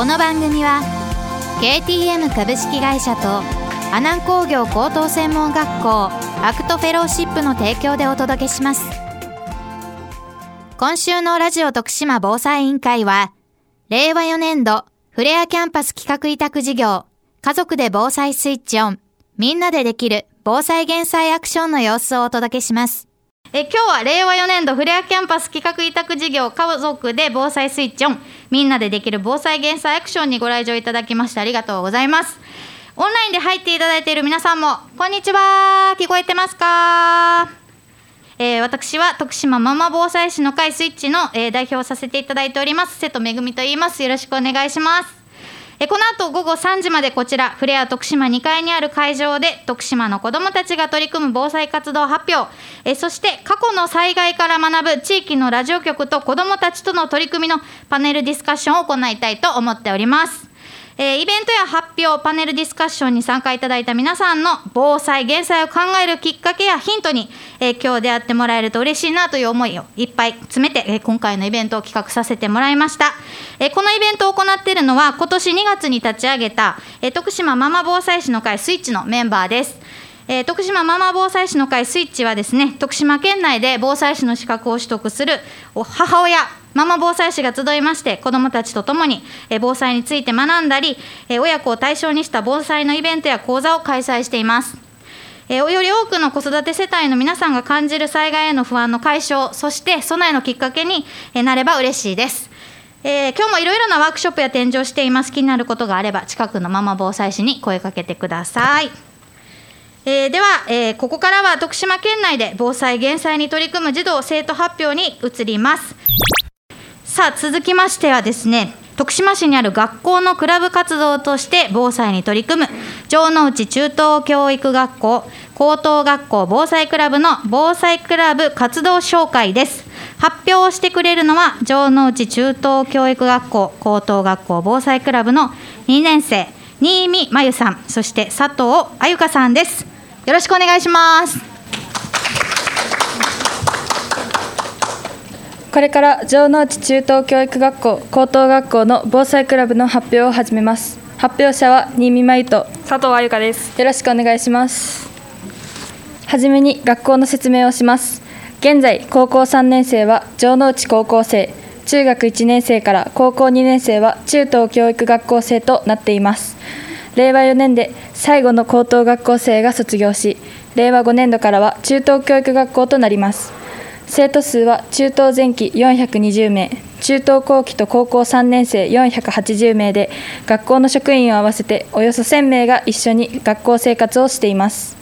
この番組は KTM 株式会社と阿南工業高等専門学校アクトフェローシップの提供でお届けします。今週のラジオ徳島防災委員会は令和4年度フレアキャンパス企画委託事業家族で防災スイッチオンみんなでできる防災減災アクションの様子をお届けします。え今日は令和4年度フレアキャンパス企画委託事業家族で防災スイッチオン。みんなでできる防災減災アクションにご来場いただきましてありがとうございます。オンラインで入っていただいている皆さんもこんにちは。聞こえてますか？えー、私は徳島ママ防災士の会スイッチの、えー、代表をさせていただいております。瀬戸恵と言います。よろしくお願いします。えこの後午後3時までこちらフレア徳島2階にある会場で徳島の子どもたちが取り組む防災活動発表。えそして過去の災害から学ぶ地域のラジオ局と子どもたちとの取り組みのパネルディスカッションを行いたいと思っております。えー、イベントや発表、パネルディスカッションに参加いただいた皆さんの防災・減災を考えるきっかけやヒントに、えー、今日出会ってもらえると嬉しいなという思いをいっぱい詰めて、えー、今回のイベントを企画させてもらいました。えこのイベントを行っているのは、今年2月に立ち上げた、え徳島ママ防災士の会スイッチのメンバーです。えー、徳島ママ防災士の会スイッチはですね徳島県内で防災士の資格を取得する母親ママ防災士が集いまして子どもたちと共に、防災について学んだり、親子を対象にした防災のイベントや講座を開催しています。より多くの子育て世帯の皆さんが感じる災害への不安の解消そして備えのきっかけになれば嬉しいです。えー、今日もいろいろなワークショップや展示をしています気になることがあれば近くのママ防災士に声かけてください。えー、では、えー、ここからは徳島県内で防災・減災に取り組む児童生徒発表に移りますさあ続きましてはですね徳島市にある学校のクラブ活動として防災に取り組む城之内中等教育学校高等学校防災クラブの防災クラブ活動紹介です。発表をしてくれるのは城之内中等教育学校高等学校防災クラブの2年生新見真由さんそして佐藤あゆかさんです。よろしくお願いします。これから城之内中等教育学校高等学校の防災クラブの発表を始めます。発表者は新見真由と佐藤あゆかです。よろしくお願いします。はじめに学校の説明をします。現在高校3年生は城之内高校生。中学1年生から高校2年生は中等教育学校生となっています。令和4年で最後の高等学校生が卒業し令和5年度からは中等教育学校となります生徒数は中等前期420名中等後期と高校3年生480名で学校の職員を合わせておよそ1000名が一緒に学校生活をしています。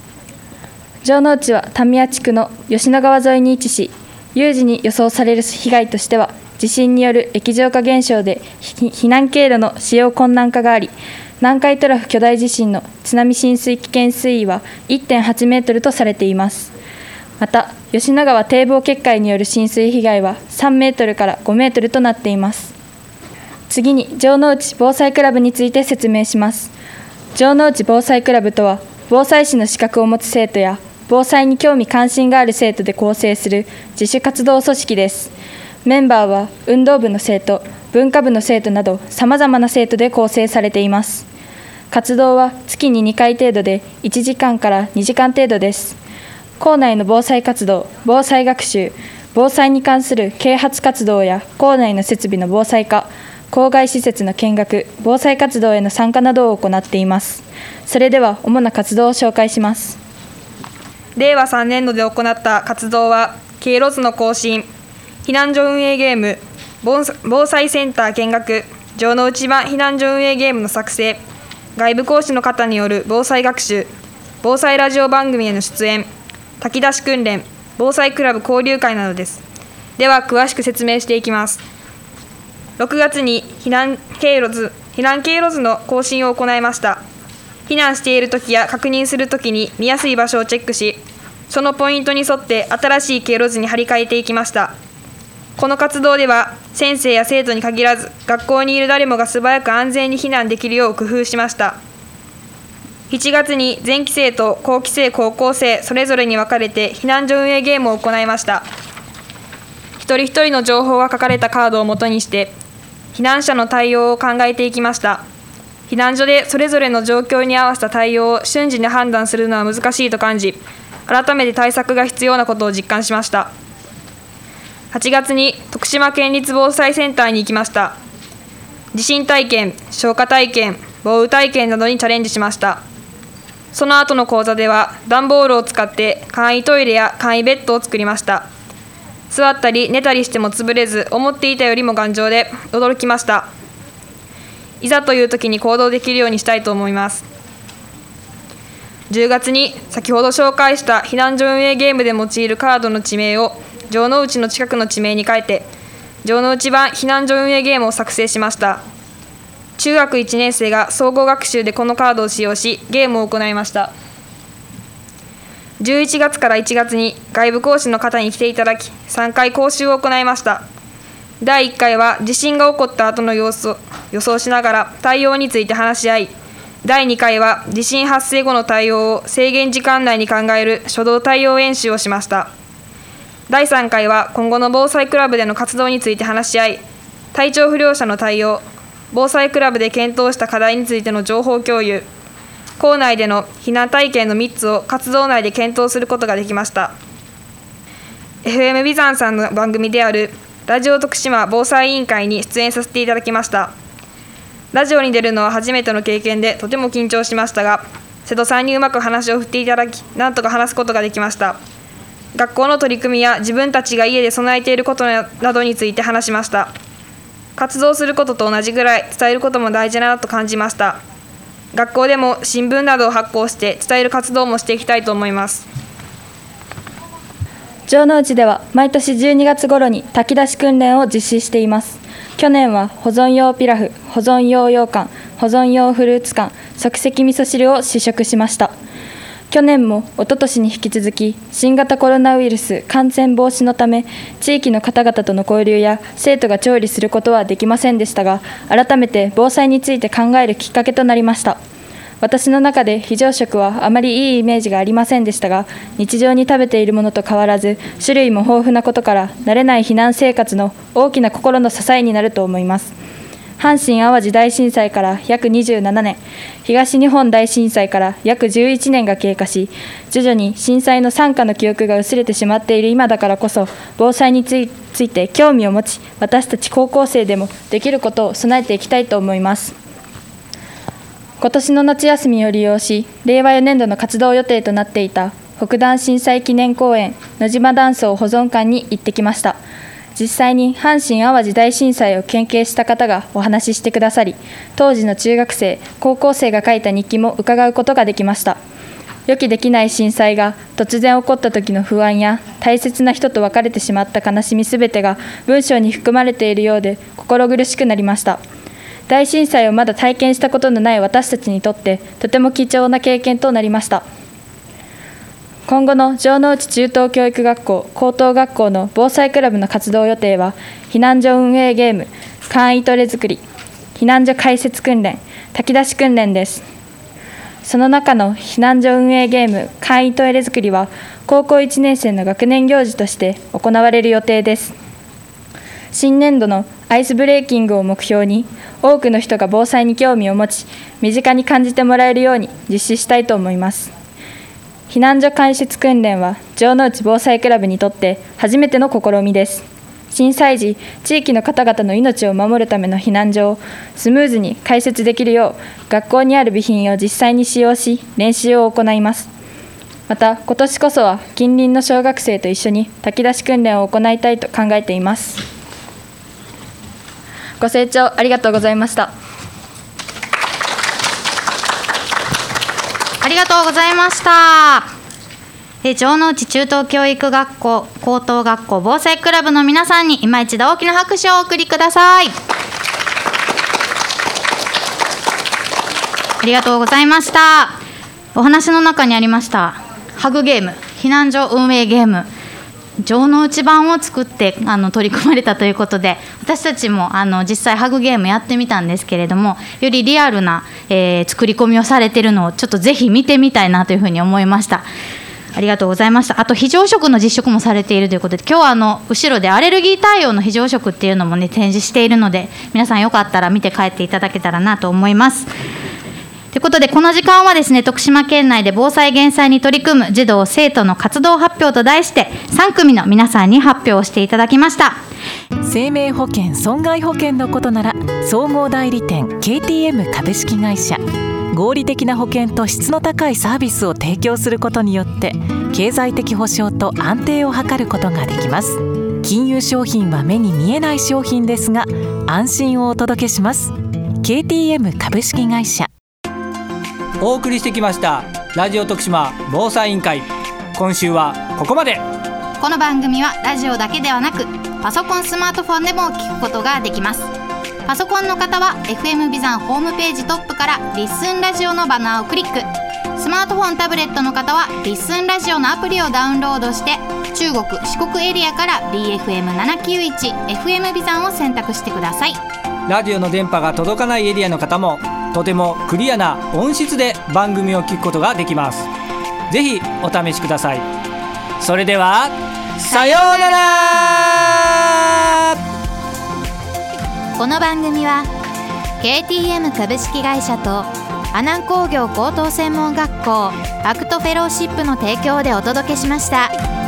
城之内は民谷地区の吉野川沿いに位置し有事に予想される被害としては地震による液状化現象で避難経路の使用困難化があり南海トラフ巨大地震の津波浸水危険水位は1.8メートルとされています。また吉野川堤防決壊による浸水被害は3メートルから5メートルとなっています。次に城之内防災クラブについて説明します。城之内防災クラブとは防災士の資格を持つ生徒や防災に興味関心がある生徒で構成する自主活動組織です。メンバーは運動部の生徒文化部の生徒などさまざまな生徒で構成されています。活動は月に2回程度で1時間から2時間程度です。校内の防災活動防災学習防災に関する啓発活動や校内の設備の防災化校外施設の見学防災活動への参加などを行っています。それでは主な活動を紹介します。令和3年度で行った活動は経路図の更新避難所運営ゲーム防災センター見学城之内版避難所運営ゲームの作成外部講師の方による防災学習防災ラジオ番組への出演炊き出し訓練防災クラブ交流会などです。では詳しく説明していきます。6月に避難経路図避難経路図の更新を行いました。避難している時や確認する時に見やすい場所をチェックしそのポイントに沿って新しい経路図に張り替えていきました。この活動では先生や生徒に限らず学校にいる誰もが素早く安全に避難できるよう工夫しました。7月に前期生と後期生高校生それぞれに分かれて避難所運営ゲームを行いました。一人一人の情報が書かれたカードをもとにして避難者の対応を考えていきました。避難所でそれぞれの状況に合わせた対応を瞬時に判断するのは難しいと感じ改めて対策が必要なことを実感しました。8月に徳島県立防災センターに行きました。地震体験消火体験防雨体験などにチャレンジしました。その後の講座では段ボールを使って簡易トイレや簡易ベッドを作りました。座ったり寝たりしても潰れず思っていたよりも頑丈で驚きました。いざという時に行動できるようにしたいと思います。10月に先ほど紹介した避難所運営ゲームで用いるカードの地名を城之内の近くの地名に変えて城之内版避難所運営ゲームを作成しました。中学1年生が総合学習でこのカードを使用しゲームを行いました。11月から1月に外部講師の方に来ていただき3回講習を行いました。第1回は地震が起こった後の様子を予想しながら対応について話し合い第2回は地震発生後の対応を制限時間内に考える初動対応演習をしました。第3回は今後の防災クラブでの活動について話し合い体調不良者の対応防災クラブで検討した課題についての情報共有。校内での避難体験の3つを活動内で検討することができました。FM ビザンさんの番組であるラジオ徳島防災委員会に出演させていただきました。ラジオに出るのは初めての経験でとても緊張しましたが瀬戸さんにうまく話を振っていただきなんとか話すことができました。学校の取り組みや自分たちが家で備えていることなどについて話しました。活動することと同じぐらい伝えることも大事だなと感じました。学校でも新聞などを発行して伝える活動もしていきたいと思います。城之内では毎年12月頃に炊き出し訓練を実施しています。去年は保存用ピラフ保存用羊羹保存用フルーツ缶即席味噌汁を試食しました。去年も一昨年に引き続き新型コロナウイルス感染防止のため地域の方々との交流や生徒が調理することはできませんでしたが改めて防災について考えるきっかけとなりました。私の中で非常食はあまりいいイメージがありませんでしたが日常に食べているものと変わらず種類も豊富なことから慣れない避難生活の大きな心の支えになると思います。阪神・淡路大震災から約27年東日本大震災から約11年が経過し徐々に震災の惨禍の記憶が薄れてしまっている今だからこそ防災について興味を持ち私たち高校生でもできることを備えていきたいと思います。今年の夏休みを利用し令和4年度の活動予定となっていた北断震災記念公園野島断層保存館に行ってきました。実際に阪神・淡路大震災を研究した方がお話ししてくださり当時の中学生高校生が書いた日記も伺うことができました。予期できない震災が突然起こった時の不安や大切な人と別れてしまった悲しみすべてが文章に含まれているようで心苦しくなりました。大震災をまだ体験したことのない私たちにとってとても貴重な経験となりました。今後の城之内中等教育学校高等学校の防災クラブの活動予定は避難所運営ゲーム簡易トレ作り避難所開設訓練炊き出し訓練です。その中の避難所運営ゲーム簡易トイレ作りは高校1年生の学年行事として行われる予定です。新年度のアイスブレーキングを目標に多くの人が防災に興味を持ち身近に感じてもらえるように実施したいと思います。避難所開設訓練は城之内防災クラブにとって初めての試みです。震災時地域の方々の命を守るための避難所をスムーズに開設できるよう学校にある備品を実際に使用し練習を行います。また今年こそは近隣の小学生と一緒に炊き出し訓練を行いたいと考えています。ご清聴ありがとうございましたありがとうございました。え城之内中等教育学校高等学校防災クラブの皆さんに今一度大きな拍手をお送りください。ありがとうございました。お話の中にありましたハグゲーム避難所運営ゲーム。城之内版を作ってあの取り組まれたということで私たちもあの実際ハグゲームやってみたんですけれどもよりリアルな、えー作り込みをされてるのをちょっとぜひ見てみたいなというふうに思いました。ありがとうございました。あと非常食の実食もされているということで今日はあの後ろでアレルギー対応の非常食っていうのもね展示しているので皆さんよかったら見て帰っていただけたらなと思います。ということでこの時間はですね徳島県内で防災減災に取り組む児童生徒の活動発表と題して3組の皆さんに発表していただきました。生命保険損害保険のことなら総合代理店 KTM 株式会社合理的な保険と質の高いサービスを提供することによって経済的保障と安定を図ることができます。金融商品は目に見えない商品ですが安心をお届けします。KTM 株式会社。お送りしてきましたラジオ徳島防災委員会今週はここまでこの番組はラジオだけではなくパソコンスマートフォンでも聞くことができますパソコンの方は FM ビザンホームページトップからリッスンラジオのバナーをクリックスマートフォンタブレットの方はリッスンラジオのアプリをダウンロードして中国四国エリアから BFM791FM ビザンを選択してくださいラジオの電波が届かないエリアの方もとてもクリアな音質で番組を聞くことができます。ぜひお試しください。それではさようなら。この番組は KTM 株式会社と阿南工業高等専門学校アクトフェローシップの提供でお届けしました。